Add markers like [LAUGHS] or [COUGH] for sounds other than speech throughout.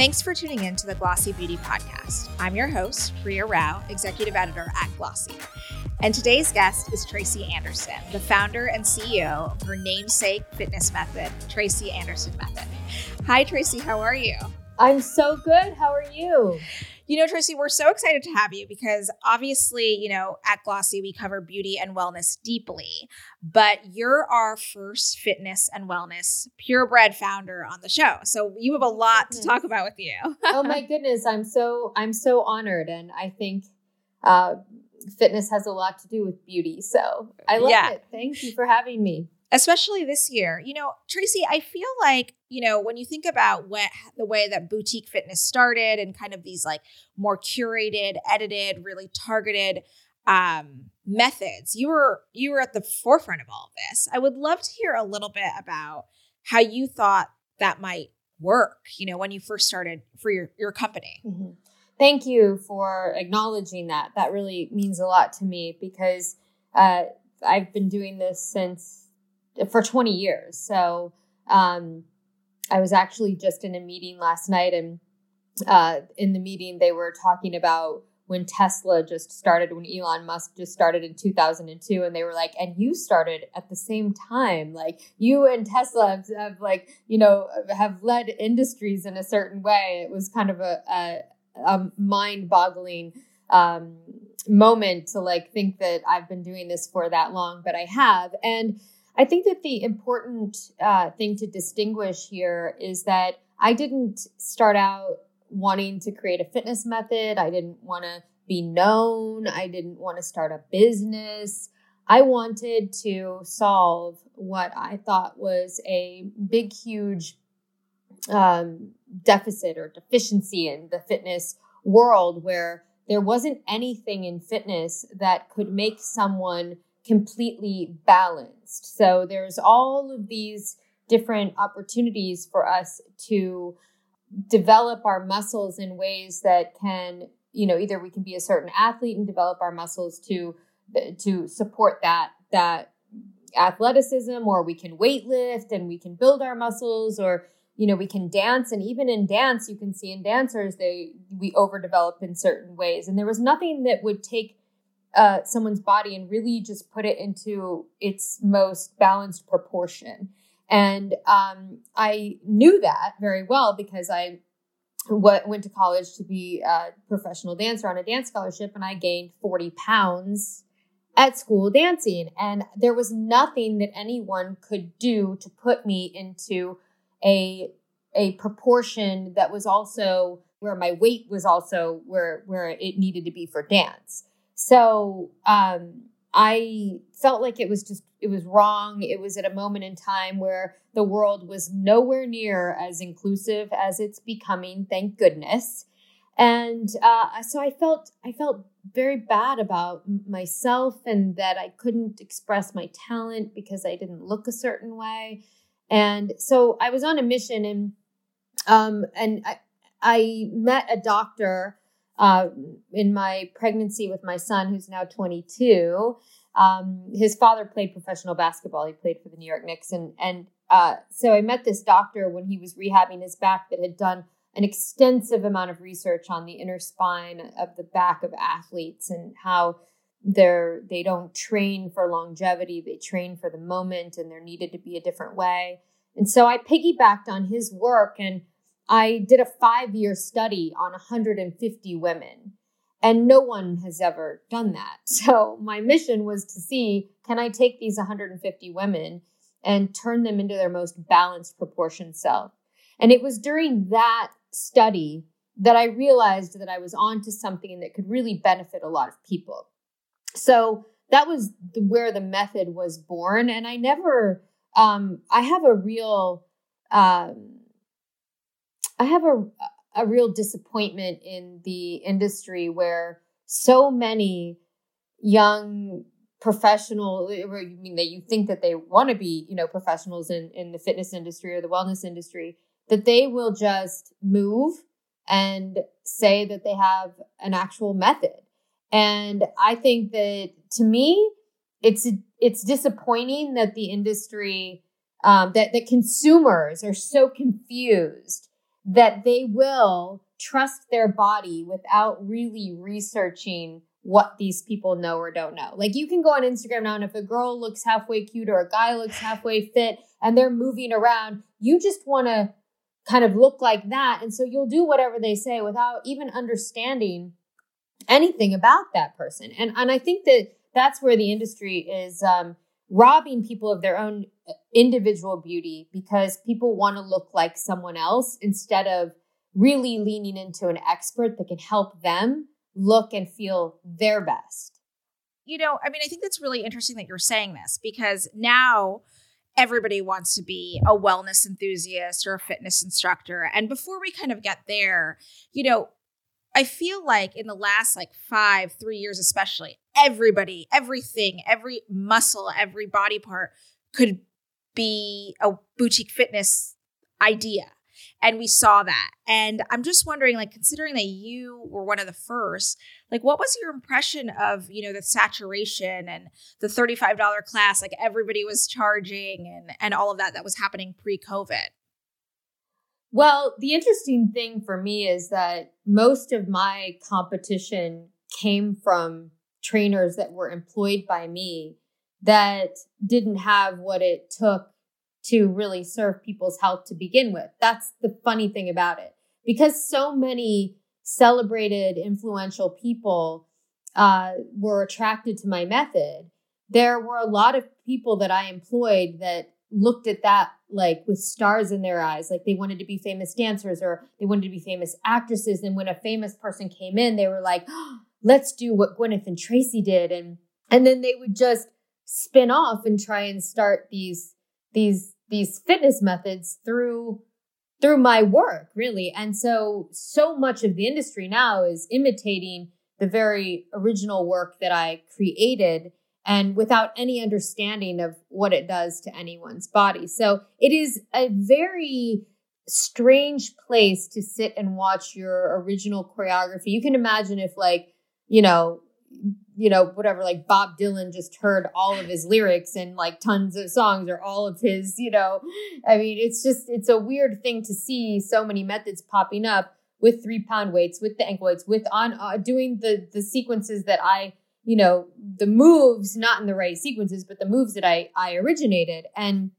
Thanks for tuning in to the Glossy Beauty Podcast. I'm your host, Priya Rao, Executive Editor at Glossy. And today's guest is Tracy Anderson, the founder and CEO of her namesake fitness method, Tracy Anderson Method. Hi, Tracy, how are you? I'm so good. How are you? You know, Tracy, we're so excited to have you because obviously, you know, at Glossy, we cover beauty and wellness deeply, but you're our first fitness and wellness purebred founder on the show. So you have a lot to talk about with you. [LAUGHS] oh my goodness. I'm so, I'm so honored. And I think, uh, fitness has a lot to do with beauty. So I love yeah. it. Thank you for having me especially this year. You know, Tracy, I feel like, you know, when you think about what the way that boutique fitness started and kind of these like more curated, edited, really targeted um methods, you were you were at the forefront of all of this. I would love to hear a little bit about how you thought that might work, you know, when you first started for your your company. Mm-hmm. Thank you for acknowledging that. That really means a lot to me because uh, I've been doing this since for 20 years. So um, I was actually just in a meeting last night, and uh, in the meeting, they were talking about when Tesla just started, when Elon Musk just started in 2002, and they were like, and you started at the same time. Like you and Tesla have, have like, you know, have led industries in a certain way. It was kind of a, a, a mind boggling um, moment to like think that I've been doing this for that long, but I have. And I think that the important uh, thing to distinguish here is that I didn't start out wanting to create a fitness method. I didn't want to be known. I didn't want to start a business. I wanted to solve what I thought was a big, huge um, deficit or deficiency in the fitness world where there wasn't anything in fitness that could make someone completely balanced. So there's all of these different opportunities for us to develop our muscles in ways that can, you know, either we can be a certain athlete and develop our muscles to to support that that athleticism or we can weight lift and we can build our muscles or you know we can dance and even in dance you can see in dancers they we overdevelop in certain ways and there was nothing that would take uh, someone's body and really just put it into its most balanced proportion. And um, I knew that very well because I went to college to be a professional dancer on a dance scholarship, and I gained 40 pounds at school dancing. And there was nothing that anyone could do to put me into a a proportion that was also where my weight was also where where it needed to be for dance. So um, I felt like it was just, it was wrong. It was at a moment in time where the world was nowhere near as inclusive as it's becoming, thank goodness. And uh, so I felt, I felt very bad about myself and that I couldn't express my talent because I didn't look a certain way. And so I was on a mission and, um, and I, I met a doctor uh, in my pregnancy with my son, who's now 22. Um, his father played professional basketball. He played for the New York Knicks, and and uh, so I met this doctor when he was rehabbing his back that had done an extensive amount of research on the inner spine of the back of athletes and how they're they don't train for longevity they train for the moment and there needed to be a different way and so i piggybacked on his work and I did a five year study on 150 women, and no one has ever done that. [LAUGHS] So my mission was to see can I take these 150 women and turn them into their most balanced proportion self? And it was during that study that I realized that I was onto something that could really benefit a lot of people. So that was where the method was born. And I never, um, I have a real, um, I have a a real disappointment in the industry where so many young professional I mean that you think that they want to be you know professionals in in the fitness industry or the wellness industry that they will just move and say that they have an actual method. And i think that to me it's it's disappointing that the industry um, that that consumers are so confused that they will trust their body without really researching what these people know or don't know. Like you can go on Instagram now and if a girl looks halfway cute or a guy looks halfway fit and they're moving around, you just want to kind of look like that. And so you'll do whatever they say without even understanding anything about that person. And and I think that that's where the industry is um, robbing people of their own individual beauty because people want to look like someone else instead of really leaning into an expert that can help them look and feel their best. You know, I mean, I think that's really interesting that you're saying this because now everybody wants to be a wellness enthusiast or a fitness instructor. And before we kind of get there, you know, I feel like in the last like five, three years, especially, everybody, everything, every muscle, every body part could be a boutique fitness idea. And we saw that. And I'm just wondering, like, considering that you were one of the first, like, what was your impression of, you know, the saturation and the $35 class, like everybody was charging and, and all of that that was happening pre COVID? Well, the interesting thing for me is that most of my competition came from trainers that were employed by me that didn't have what it took to really serve people's health to begin with. That's the funny thing about it. Because so many celebrated, influential people uh, were attracted to my method, there were a lot of people that I employed that looked at that like with stars in their eyes like they wanted to be famous dancers or they wanted to be famous actresses and when a famous person came in they were like oh, let's do what gwyneth and tracy did and and then they would just spin off and try and start these these these fitness methods through through my work really and so so much of the industry now is imitating the very original work that i created and without any understanding of what it does to anyone's body. So it is a very strange place to sit and watch your original choreography. You can imagine if like, you know, you know, whatever, like Bob Dylan just heard all of his lyrics and like tons of songs or all of his, you know, I mean, it's just, it's a weird thing to see so many methods popping up with three pound weights, with the ankle weights, with on uh, doing the, the sequences that I you know, the moves, not in the right sequences, but the moves that I, I originated. And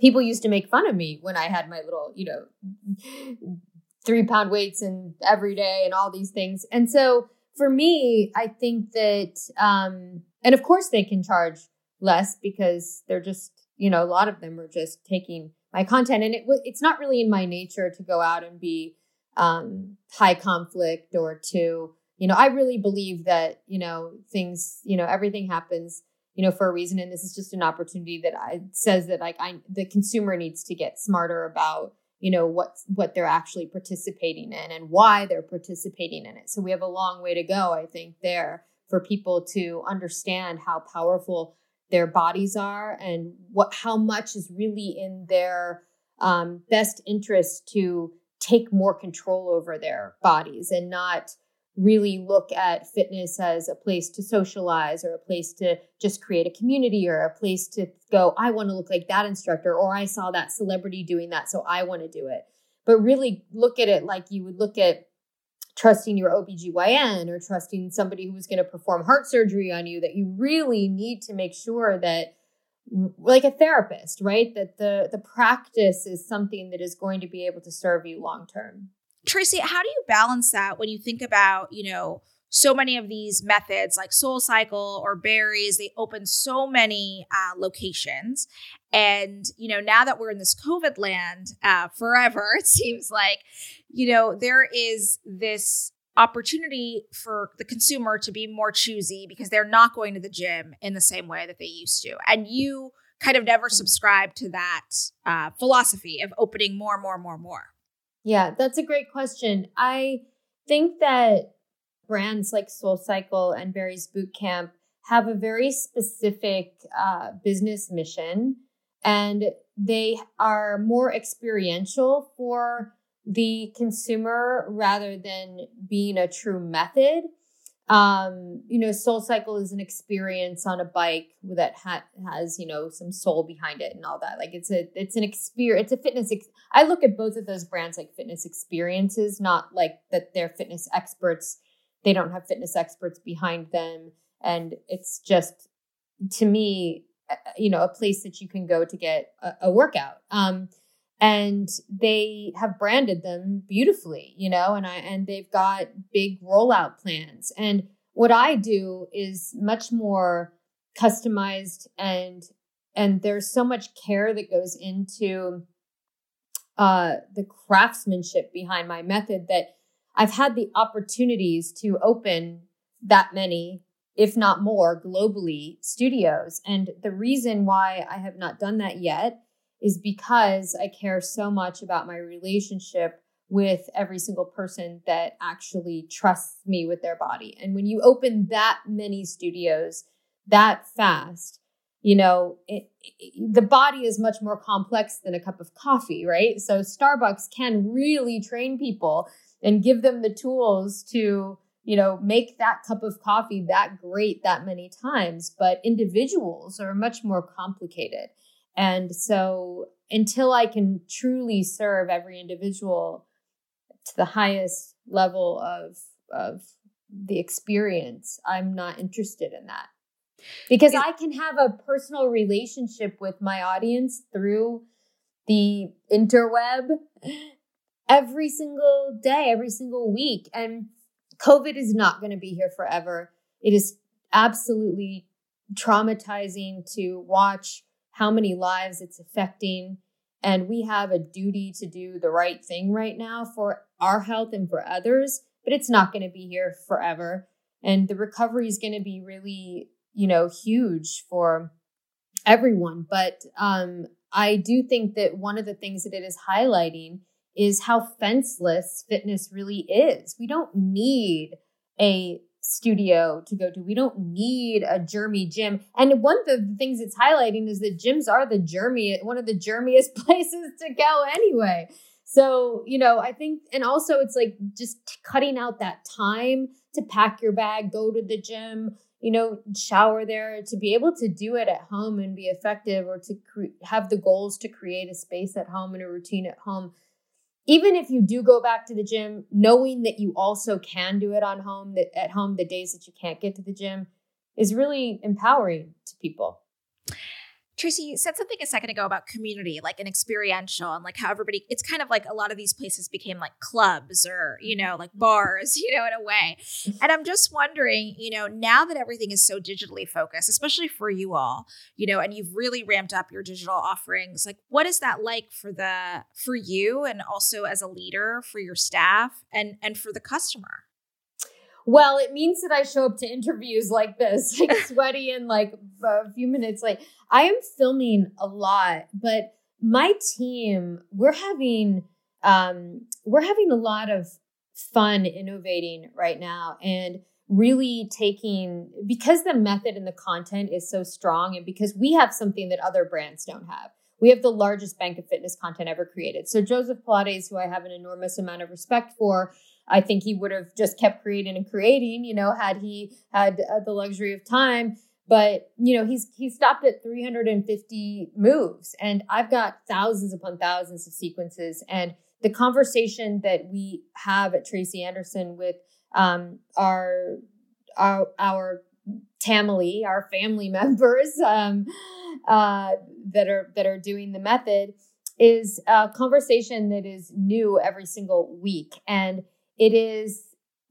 people used to make fun of me when I had my little, you know, three pound weights and every day and all these things. And so for me, I think that, um, and of course they can charge less because they're just, you know, a lot of them are just taking my content and it it's not really in my nature to go out and be, um, high conflict or to, you know, I really believe that, you know, things, you know, everything happens, you know, for a reason. And this is just an opportunity that I says that like I, the consumer needs to get smarter about, you know, what, what they're actually participating in and why they're participating in it. So we have a long way to go, I think, there for people to understand how powerful their bodies are and what, how much is really in their um, best interest to take more control over their bodies and not, really look at fitness as a place to socialize or a place to just create a community or a place to go, I want to look like that instructor, or I saw that celebrity doing that, so I want to do it. But really look at it like you would look at trusting your OBGYN or trusting somebody who was going to perform heart surgery on you, that you really need to make sure that like a therapist, right? That the the practice is something that is going to be able to serve you long term. Tracy, how do you balance that when you think about, you know, so many of these methods like Soul Cycle or Barry's, they open so many uh, locations. And, you know, now that we're in this COVID land uh, forever, [LAUGHS] it seems like, you know, there is this opportunity for the consumer to be more choosy because they're not going to the gym in the same way that they used to. And you kind of never subscribe to that uh, philosophy of opening more, more, more, more. Yeah, that's a great question. I think that brands like Soul Cycle and Barry's Bootcamp have a very specific uh, business mission, and they are more experiential for the consumer rather than being a true method. Um, you know, Soul Cycle is an experience on a bike that ha- has, you know, some soul behind it and all that. Like it's a, it's an experience. It's a fitness. Ex- I look at both of those brands like fitness experiences, not like that they're fitness experts. They don't have fitness experts behind them, and it's just to me, you know, a place that you can go to get a, a workout. Um, and they have branded them beautifully you know and i and they've got big rollout plans. And what i do is much more customized and and there's so much care that goes into uh the craftsmanship behind my method that i've had the opportunities to open that many if not more globally studios. And the reason why i have not done that yet is because I care so much about my relationship with every single person that actually trusts me with their body. And when you open that many studios that fast, you know, it, it, the body is much more complex than a cup of coffee, right? So Starbucks can really train people and give them the tools to, you know, make that cup of coffee that great that many times. But individuals are much more complicated. And so until I can truly serve every individual to the highest level of of the experience, I'm not interested in that. Because I can have a personal relationship with my audience through the interweb every single day, every single week. And COVID is not going to be here forever. It is absolutely traumatizing to watch how many lives it's affecting. And we have a duty to do the right thing right now for our health and for others, but it's not going to be here forever. And the recovery is going to be really, you know, huge for everyone. But um, I do think that one of the things that it is highlighting is how fenceless fitness really is. We don't need a studio to go to. We don't need a germy gym. And one of the things it's highlighting is that gyms are the germy, one of the germiest [LAUGHS] places to go anyway. So, you know, I think, and also it's like just cutting out that time to pack your bag, go to the gym, you know, shower there, to be able to do it at home and be effective or to cre- have the goals to create a space at home and a routine at home even if you do go back to the gym, knowing that you also can do it on home, at home the days that you can't get to the gym is really empowering to people. Tracy, you said something a second ago about community, like an experiential, and like how everybody, it's kind of like a lot of these places became like clubs or, you know, like bars, [LAUGHS] you know, in a way. Mm-hmm. And I'm just wondering, you know, now that everything is so digitally focused, especially for you all, you know, and you've really ramped up your digital offerings, like what is that like for the, for you and also as a leader for your staff and, and for the customer? Well, it means that I show up to interviews like this, [LAUGHS] like sweaty and like a few minutes late. I am filming a lot, but my team, we're having um we're having a lot of fun innovating right now and really taking because the method and the content is so strong and because we have something that other brands don't have. We have the largest bank of fitness content ever created. So Joseph Pilates, who I have an enormous amount of respect for, I think he would have just kept creating and creating, you know, had he had uh, the luxury of time. But, you know, he's he stopped at 350 moves and I've got thousands upon thousands of sequences and the conversation that we have at Tracy Anderson with um, our our our our family [LAUGHS] members um, uh, that are that are doing the method is a conversation that is new every single week and it is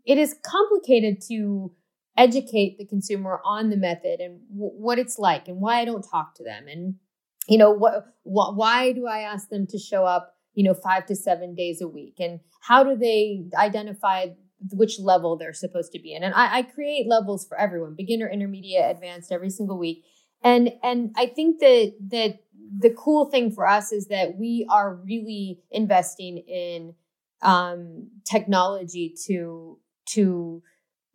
it is complicated to educate the consumer on the method and w- what it's like and why I don't talk to them. And you know what wh- why do I ask them to show up you know 5 to 7 days a week? And how do they identify which level they're supposed to be in? And I, I create levels for everyone beginner intermediate advanced every single week. And and I think that that the cool thing for us is that we are really investing in um, technology to to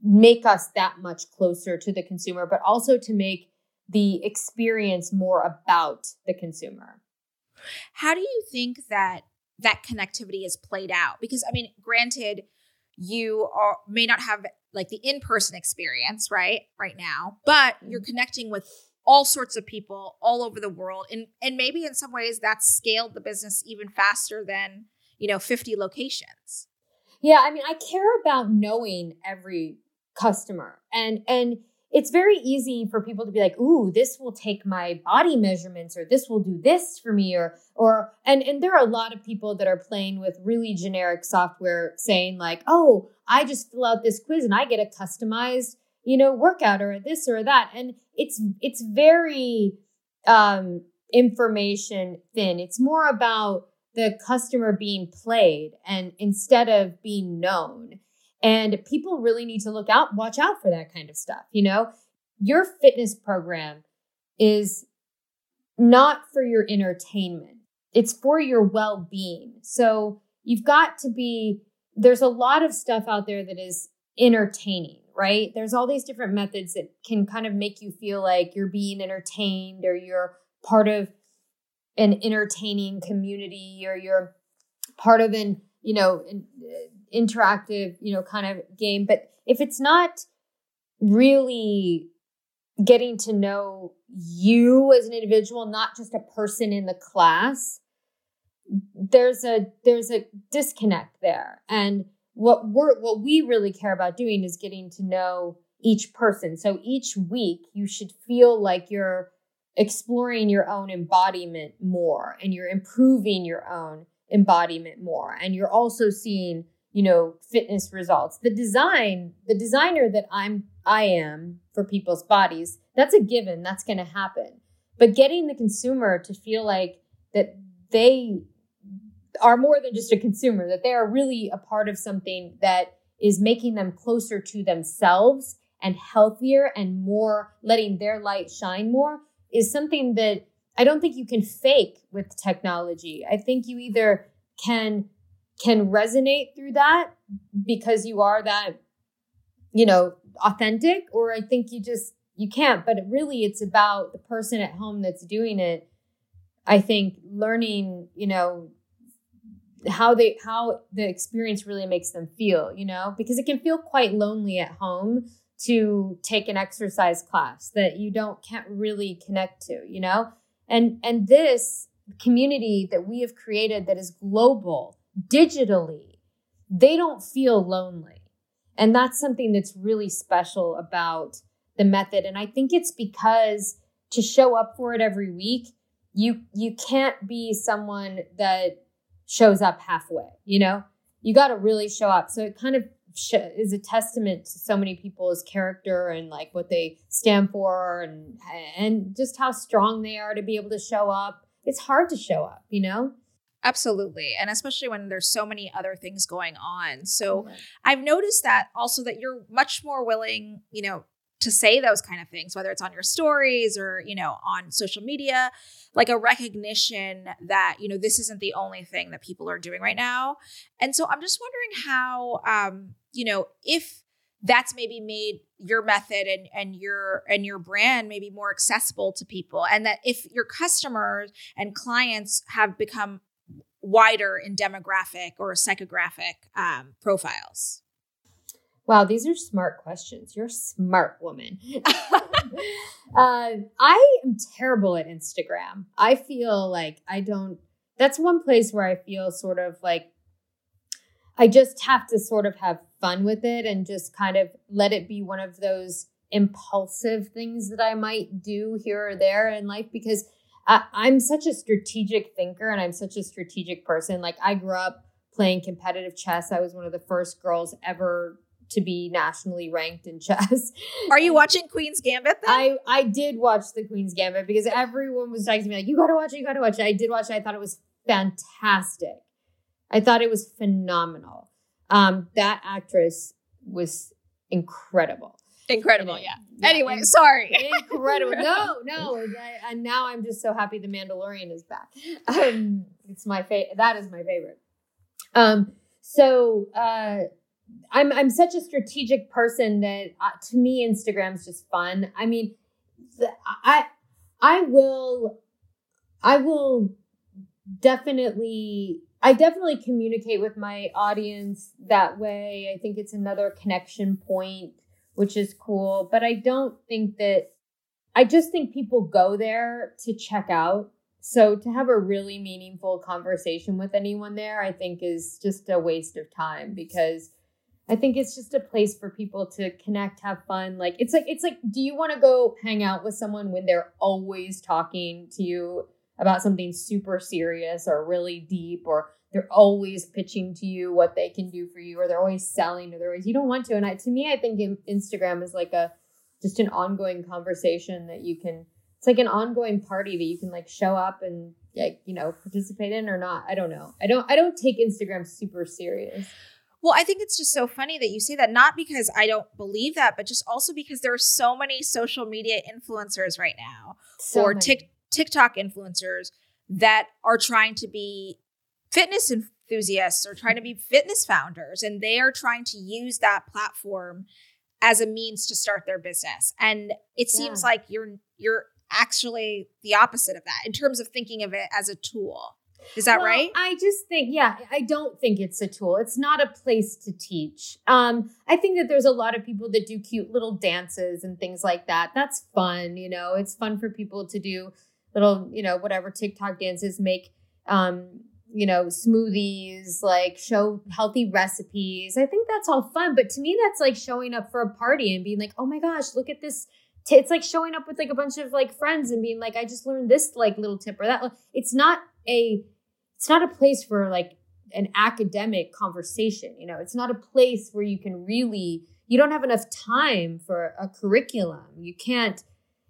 make us that much closer to the consumer, but also to make the experience more about the consumer. How do you think that that connectivity is played out? Because I mean, granted, you are may not have like the in-person experience, right? Right now, but you're Mm-hmm. connecting with all sorts of people all over the world and and maybe in some ways that's scaled the business even faster than, you know, 50 locations. Yeah, I mean, I care about knowing every customer and and it's very easy for people to be like, "Ooh, this will take my body measurements or this will do this for me or or and and there are a lot of people that are playing with really generic software saying like, "Oh, I just fill out this quiz and I get a customized, you know, workout or this or that." And it's it's very um information thin. It's more about the customer being played and instead of being known. And people really need to look out, watch out for that kind of stuff. You know, your fitness program is not for your entertainment. It's for your well-being. So you've got to be, there's a lot of stuff out there that is entertaining, right? There's all these different methods that can kind of make you feel like you're being entertained or you're part of an entertaining community or you're part of an, you know, an, uh, interactive, you know, kind of game. But if it's not really getting to know you as an individual, not just a person in the class, there's a there's a disconnect there. And what we're what we really care about doing is getting to know each person. So each week you should feel like you're exploring your own embodiment more and you're improving your own embodiment more and you're also seeing you know fitness results. The design the designer that i'm i am for people's bodies that's a given. That's going to happen. But getting the consumer to feel like that they are more than just a consumer that they are really a part of something that is making them closer to themselves and healthier and more letting their light shine more is something that I don't think you can fake with technology. I think you either can can resonate through that because you are that you know authentic or I think you just you can't. But really it's about the person at home that's doing it I think learning, you know, how they how the experience really makes them feel, you know, because it can feel quite lonely at home to take an exercise class that you don't can't really connect to, you know? And and this community that we have created that is global, digitally, they don't feel lonely. And that's something that's really special about the method and I think it's because to show up for it every week, you you can't be someone that shows up halfway, you know? You got to really show up. So it kind of is a testament to so many people's character and like what they stand for and and just how strong they are to be able to show up. It's hard to show up, you know? Absolutely. And especially when there's so many other things going on. So I've noticed that also that you're much more willing, you know, to say those kind of things, whether it's on your stories or, you know, on social media, like a recognition that, you know, this isn't the only thing that people are doing right now. And so I'm just wondering how, um, you know, if that's maybe made your method and, and your and your brand maybe more accessible to people and that if your customers and clients have become wider in demographic or psychographic um, profiles Wow, these are smart questions. You're a smart woman. [LAUGHS] uh, I am terrible at Instagram. I feel like I don't, that's one place where I feel sort of like I just have to sort of have fun with it and just kind of let it be one of those impulsive things that I might do here or there in life because I, I'm such a strategic thinker and I'm such a strategic person. Like I grew up playing competitive chess. I was one of the first girls ever to be nationally ranked in [LAUGHS] chess. Are you watching Queen's Gambit then? I I did watch the Queen's Gambit because everyone was texting me like, "You got to watch it, you got to watch it." I did watch it. I thought it was fantastic. I thought it was phenomenal. Um, that actress was incredible. Incredible, yeah. Yeah, Anyway, in- sorry. incredible. [LAUGHS] No, no, I, and now I'm just so happy the Mandalorian is back. Um, it's my favorite. That is my favorite. Um, so uh, I'm I'm such a strategic person that uh, to me Instagram's just fun. I mean, the, I I will I will definitely I definitely communicate with my audience that way. I think it's another connection point, which is cool. But I don't think that, I just think people go there to check out. So to have a really meaningful conversation with anyone there, I think is just a waste of time because I think it's just a place for people to connect, have fun. Like it's like it's like do you want to go hang out with someone when they're always talking to you about something super serious or really deep or they're always pitching to you what they can do for you or they're always selling or they're always you don't want to. And I, to me i think instagram is like a just an ongoing conversation that you can it's like an ongoing party that you can like show up and like you know participate in or not. I don't know. I don't i don't take instagram super serious. Well, I think it's just so funny that you say that, not because I don't believe that, but just also because there are so many social media influencers right now so or tic- TikTok influencers that are trying to be fitness enthusiasts or trying to be fitness founders, and they are trying to use that platform as a means to start their business. And it seems yeah. like you're you're actually the opposite of that in terms of thinking of it as a tool. Is that well, right? I just think, yeah, I don't think it's a tool. It's not a place to teach. Um, I think that there's a lot of people that do cute little dances and things like that. That's fun, you know. It's fun for people to do little, you know, whatever TikTok dances, make um, you know, smoothies, like show healthy recipes. I think that's all fun, but to me that's like showing up for a party and being like, "Oh my gosh, look at this T- it's like showing up with like a bunch of like friends and being like, I just learned this like little tip or that. It's not a it's not a place for like an academic conversation you know it's not a place where you can really you don't have enough time for a curriculum you can't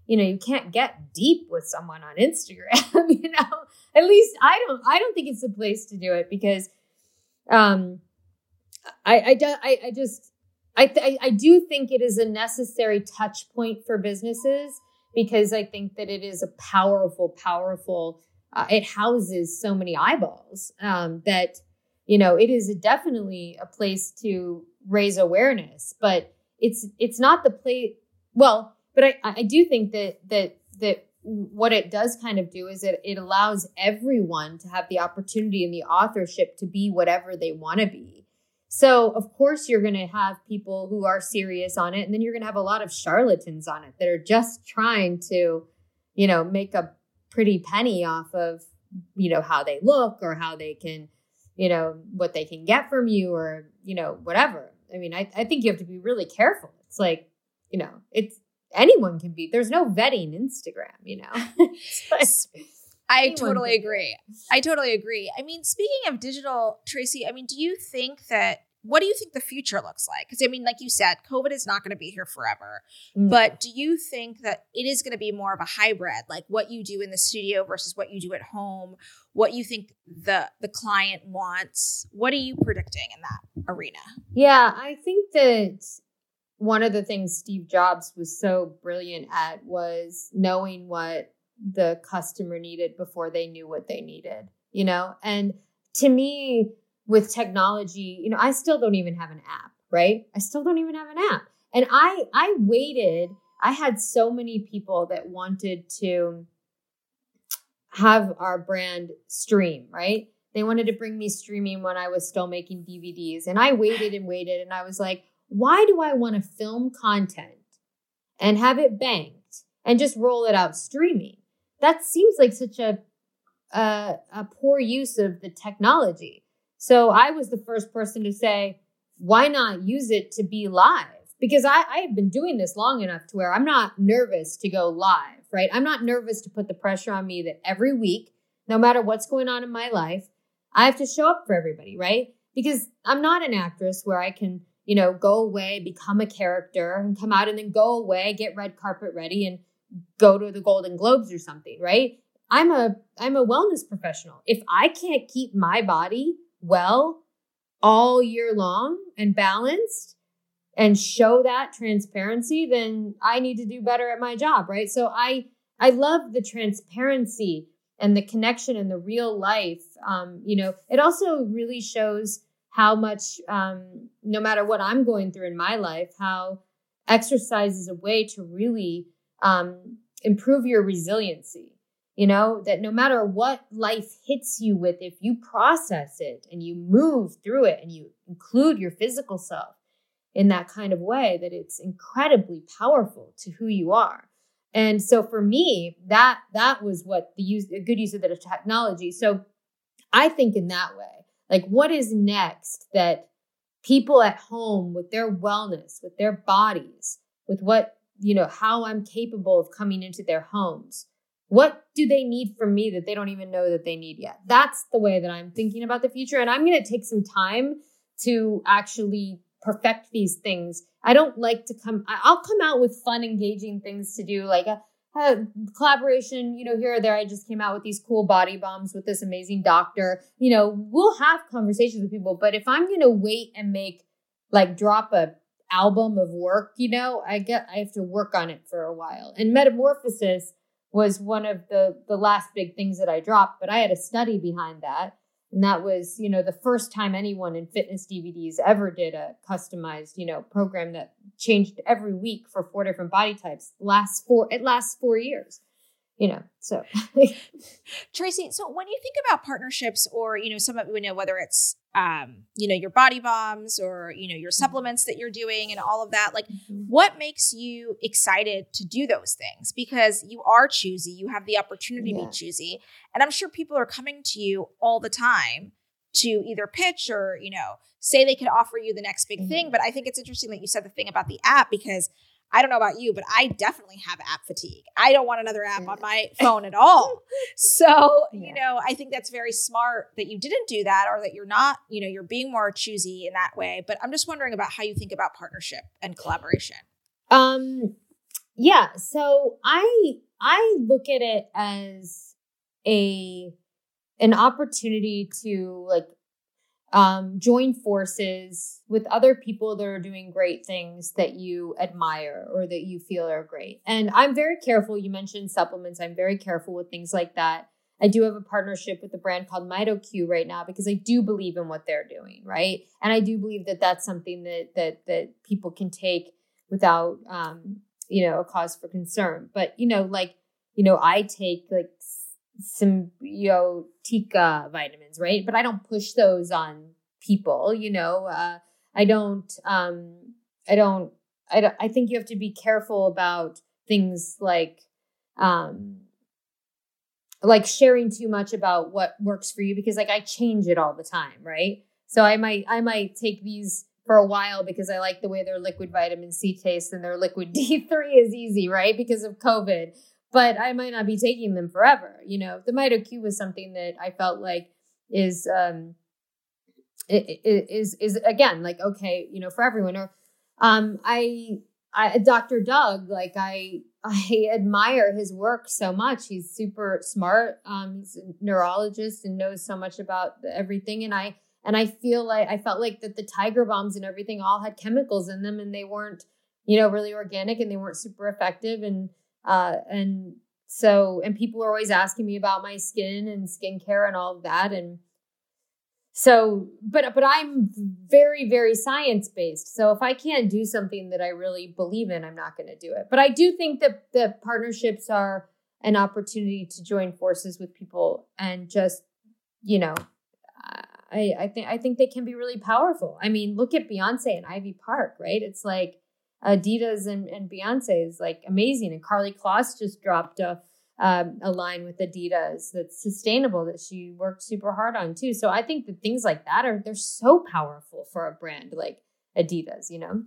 you know you can't get deep with someone on instagram [LAUGHS] you know? At least i don't i don't think it's the place to do it because um i i, I, I just I, th- I do think it is a necessary touch point for businesses because I think that it is a powerful, powerful uh, it houses so many eyeballs um, that you know it is definitely a place to raise awareness but it's it's not the place well but i i do think that that that what it does kind of do is it, it allows everyone to have the opportunity and the authorship to be whatever they want to be. So of course you're going to have people who are serious on it and then you're going to have a lot of charlatans on it that are just trying to you know make a pretty penny off of you know how they look or how they can you know what they can get from you or you know whatever. I mean i, I think you have to be really careful. It's like you know it's anyone can be there's no vetting instagram you know [LAUGHS] I totally agree. I totally agree. I mean, speaking of digital, Tracy, I mean, do you think that what do you think the future looks like? Because I mean, like you said, COVID is not going to be here forever. Mm. But do you think that it is going to be more of a hybrid, like what you do in the studio versus what you do at home? What you think the the client wants? What are you predicting in that arena? Yeah, I think that one of the things Steve Jobs was so brilliant at was knowing what the customer needed before they knew what they needed. You know, and to me with technology, you know, I still don't even have an app, right? I still don't even have an app. And I I waited. I had so many people that wanted to have our brand stream, right? They wanted to bring me streaming when I was still making DVDs. And I waited and waited and I was like, why do I want to film content and have it banked and just roll it out streaming? That seems like such a a, a poor use of the technology. So I was the first person to say, why not use it to be live? Because I, I've been doing this long enough to where I'm not nervous to go live, right? I'm not nervous to put the pressure on me that every week, no matter what's going on in my life, I have to show up for everybody, right? Because I'm not an actress where I can, you know, go away, become a character and come out and then go away, get red carpet ready and go to the Golden Globes or something, right? I'm a I'm a wellness professional. If I can't keep my body well all year long and balanced and show that transparency, then I need to do better at my job, right? So I I love the transparency and the connection and the real life. Um, you know, it also really shows how much, um, no matter what I'm going through in my life, how exercise is a way to really um, improve your resiliency. you know, that no matter what life hits you with, if you process it and you move through it and you include your physical self in that kind of way, that it's incredibly powerful to who you are. And so for me, that that was what the use a good use of the technology. So I think in that way, like what is next that people at home with their wellness, with their bodies, with what, you know, how I'm capable of coming into their homes. What do they need from me that they don't even know that they need yet? That's the way that I'm thinking about the future. And I'm going to take some time to actually perfect these things. I don't like to come, I'll come out with fun, engaging things to do, like a, collaboration, you know, here or there. I just came out with these cool body balms with this amazing doctor. You know, we'll have conversations with people, but if I'm going to wait and make, like, drop a album of work, you know, I get, I have to work on it for a while. And metamorphosis was one of the the last big things that I dropped, but I had a study behind that and that was you know the first time anyone in fitness dvds ever did a customized you know program that changed every week for four different body types Lasts four it lasts four years you know so [LAUGHS] tracy so when you think about partnerships or you know some of you know whether it's um you know your body balms or you know your mm-hmm. supplements that you're doing and all of that like mm-hmm. what makes you excited to do those things because you are choosy you have the opportunity yeah. to be choosy and i'm sure people are coming to you all the time to either pitch or you know say they could offer you the next big mm-hmm. thing but i think it's interesting that you said the thing about the app because I don't know about you, but I definitely have app fatigue. I don't want another app on my phone at all. [LAUGHS] So, yeah. you know, I think that's very smart that you didn't do that or that you're not, you know, you're being more choosy in that way. But I'm just wondering about how you think about partnership and collaboration. Um yeah, so I I look at it as a an opportunity to like um, join forces with other people that are doing great things that you admire or that you feel are great. And I'm very careful. You mentioned supplements. I'm very careful with things like that. I do have a partnership with a brand called MitoQ right now because I do believe in what they're doing, right? And I do believe that that's something that that that people can take without, um, you know, a cause for concern. But you know, like you know, I take like symbiotica vitamins, right? But I don't push those on people, you know. Uh, I don't, um, I don't, I don't, I think you have to be careful about things like, um, like sharing too much about what works for you because like I change it all the time, right? So I might, I might take these for a while because I like the way their liquid vitamin C tastes and their liquid [LAUGHS] D3 is easy, right? Because of COVID but I might not be taking them forever. You know, the MitoQ was something that I felt like is um is is again like okay, you know, for everyone. Or um I I Dr. Doug, like I I admire his work so much. He's super smart. Um, he's a neurologist and knows so much about everything. And I and I feel like I felt like that the tiger balms and everything all had chemicals in them, and they weren't, you know, really organic, and they weren't super effective. And uh, and so, and people are always asking me about my skin and skincare and all of that. And so, but, but I'm very, very science based. So if I can't do something that I really believe in, I'm not going to do it. But I do think that the partnerships are an opportunity to join forces with people and just, you know, I, I think I think they can be really powerful. I mean, look at Beyonce and Ivy Park, right? It's like Adidas and, and Beyonce is like amazing. And Karlie Kloss just dropped a, um, a line with Adidas that's sustainable that she worked super hard on too. So I think that things like that are they're so powerful for a brand like Adidas, you know.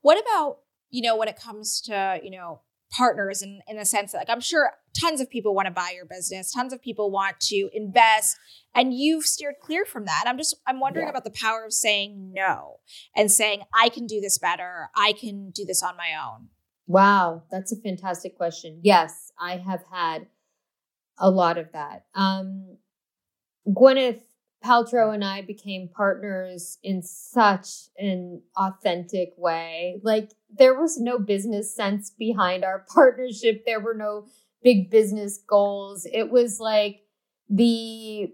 What about, you know, when it comes to, you know, partners in, in a sense that like I'm sure tons of people want to buy your business, tons of people want to invest and you've steered clear from that. I'm just I'm wondering yeah. about the power of saying no and saying I can do this better. I can do this on my own. Wow, that's a fantastic question. Yes, I have had a lot of that. Um Gwyneth Paltrow and I became partners in such an authentic way. Like there was no business sense behind our partnership. There were no big business goals. It was like the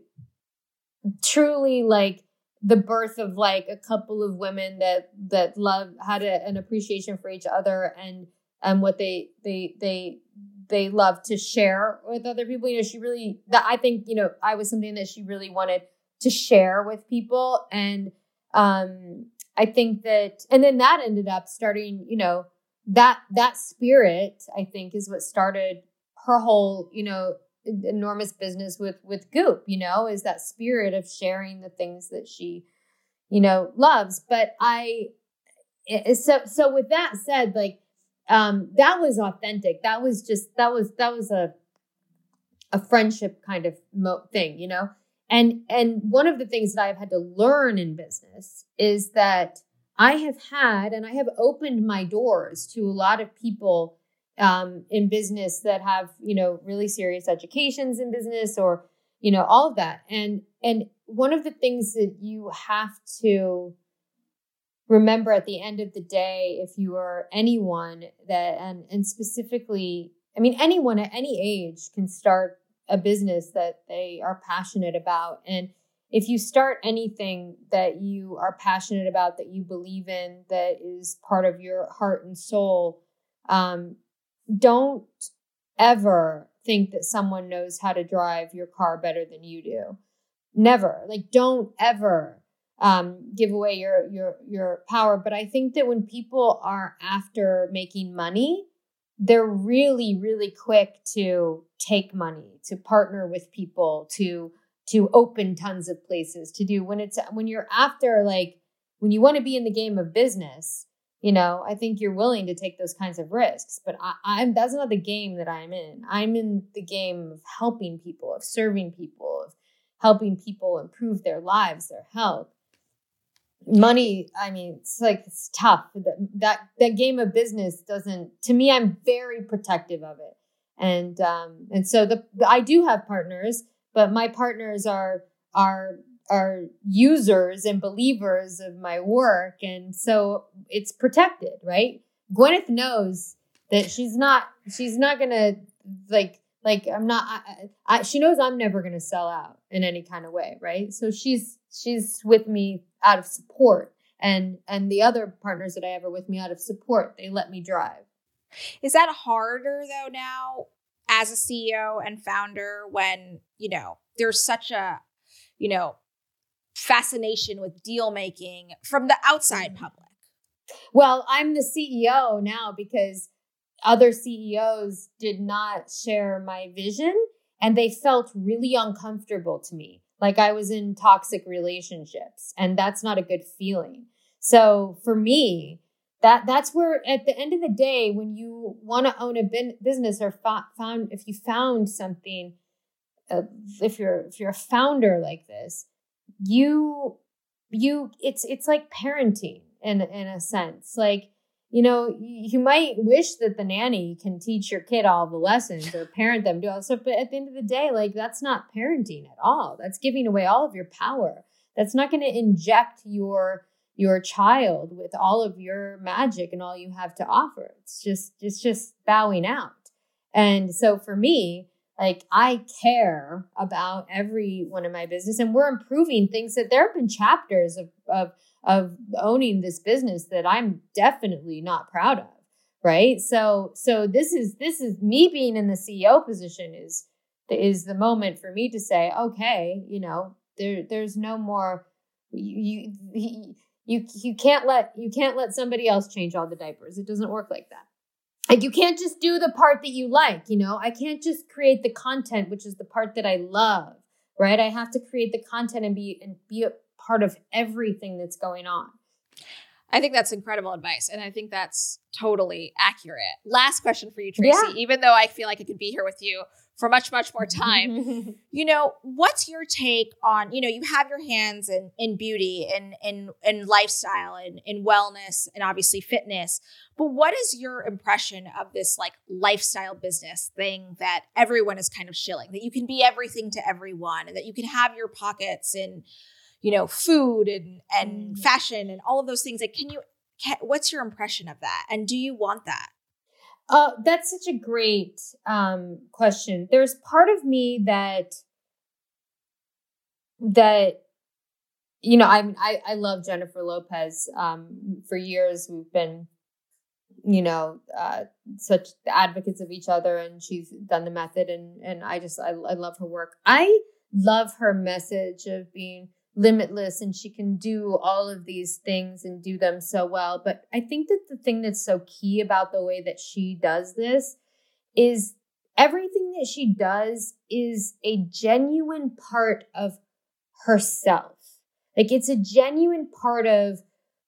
truly like the birth of like a couple of women that that love had a, an appreciation for each other and and what they they they they love to share with other people. You know, she really that I think, you know, I was something that she really wanted to share with people. And um I think that and then that ended up starting, you know, that that spirit, I think, is what started her whole, you know, enormous business with with Goop, you know, is that spirit of sharing the things that she, you know, loves. But I so so with that said, like um that was authentic. That was just that was that was a a friendship kind of mo- thing, you know. And and one of the things that I've had to learn in business is that I have had and I have opened my doors to a lot of people um, in business that have you know really serious educations in business or you know all of that. And and one of the things that you have to remember at the end of the day if you are anyone that and and specifically i mean anyone at any age can start a business that they are passionate about and if you start anything that you are passionate about that you believe in that is part of your heart and soul um, don't ever think that someone knows how to drive your car better than you do. Never. Like don't ever um, give away your your your power. But I think that when people are after making money, they're really really quick to take money, to partner with people, to to open tons of places, to do when it's when you're after like when you want to be in the game of business, you know, I think you're willing to take those kinds of risks. But I, I'm that's not the game that I'm in. I'm in the game of helping people, of serving people, of helping people improve their lives, their health. Money, I mean, it's like it's tough. That that, that game of business doesn't. To me, I'm very protective of it, and um, and so the I do have partners, but my partners are are are users and believers of my work and so it's protected right gwyneth knows that she's not she's not gonna like like i'm not I, I, she knows i'm never gonna sell out in any kind of way right so she's she's with me out of support and and the other partners that i have are with me out of support they let me drive is that harder though now as a ceo and founder when you know there's such a you know fascination with deal making from the outside mm. public? Well, I'm the CEO now because other CEOs did not share my vision and they felt really uncomfortable to me. Like I was in toxic relationships and that's not a good feeling. So for me, that that's where at the end of the day when you want to own a business or found if you found something uh, if you're if you're a founder like this you you it's it's like parenting in in a sense like you know you might wish that the nanny can teach your kid all the lessons or parent them do all stuff but at the end of the day like that's not parenting at all. That's giving away all of your power. That's not going to inject your your child with all of your magic and all you have to offer. It's just it's just bowing out. And so for me like I care about every one of my business and we're improving things that there have been chapters of of of owning this business that I'm definitely not proud of. Right. So so this is this is me being in the CEO position is is the moment for me to say, okay, you know, there there's no more you you you you can't let you can't let somebody else change all the diapers. It doesn't work like that like you can't just do the part that you like you know i can't just create the content which is the part that i love right i have to create the content and be and be a part of everything that's going on I think that's incredible advice. And I think that's totally accurate. Last question for you, Tracy. Yeah. Even though I feel like I could be here with you for much, much more time, [LAUGHS] you know, what's your take on, you know, you have your hands in in beauty and in in lifestyle and in wellness and obviously fitness. But what is your impression of this like lifestyle business thing that everyone is kind of shilling? That you can be everything to everyone and that you can have your pockets and you know, food and and mm. fashion and all of those things. Like, can you? Can, what's your impression of that? And do you want that? Uh, that's such a great um, question. There's part of me that that you know, I I, I love Jennifer Lopez. Um, for years, we've been you know, uh, such advocates of each other, and she's done the method, and and I just I, I love her work. I love her message of being limitless and she can do all of these things and do them so well. But I think that the thing that's so key about the way that she does this is everything that she does is a genuine part of herself. Like it's a genuine part of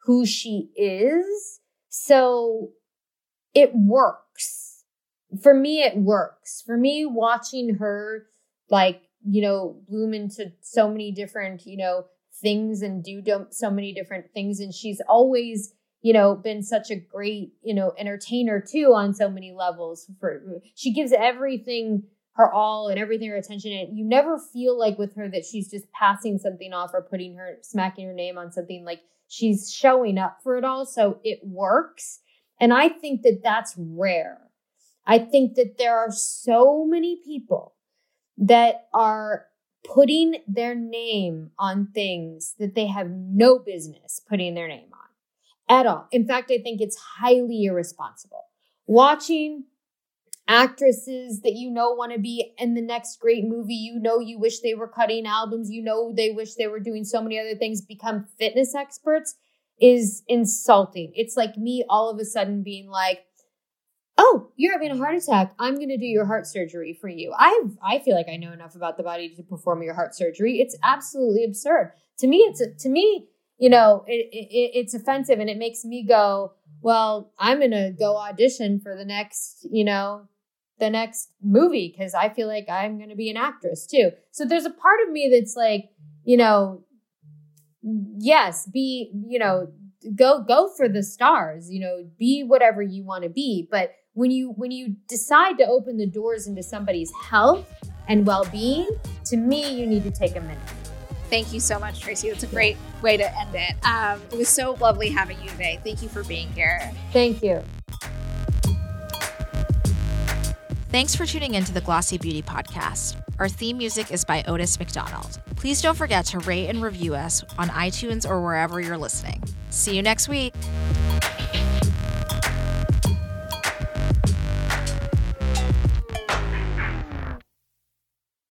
who she is. So it works. For me, it works. For me, watching her like you know, bloom into so many different, you know, things and do so many different things. And she's always, you know, been such a great, you know, entertainer too on so many levels. For she gives everything her all and everything her attention and you never feel like with her that she's just passing something off or putting her smacking her name on something like she's showing up for it all so it works and i think that that's rare i think that there are so many people that are putting their name on things that they have no business putting their name on at all. In fact, I think it's highly irresponsible. Watching actresses that you know want to be in the next great movie, you know you wish they were cutting albums, you know they wish they were doing so many other things, become fitness experts is insulting. It's like me all of a sudden being like, oh, you're having a heart attack. I'm going to do your heart surgery for you. I I feel like I know enough about the body to perform your heart surgery. It's absolutely absurd. To me, it's a, to me, you know, it, it, it's offensive and it makes me go, well, I'm going to go audition for the next, you know, the next movie because I feel like I'm going to be an actress too. So there's a part of me that's like, you know, yes, be, you know, go go for the stars, you know, be whatever you want to be, but when you when you decide to open the doors into somebody's health and well-being, to me, you need to take a minute. Thank you so much, Tracy. It's a great way to end it. Um, it was so lovely having you today. Thank you for being here. Thank you. Thanks for tuning in to the Glossy Beauty Podcast. Our theme music is by Otis McDonald. Please don't forget to rate and review us on iTunes or wherever you're listening. See you next week.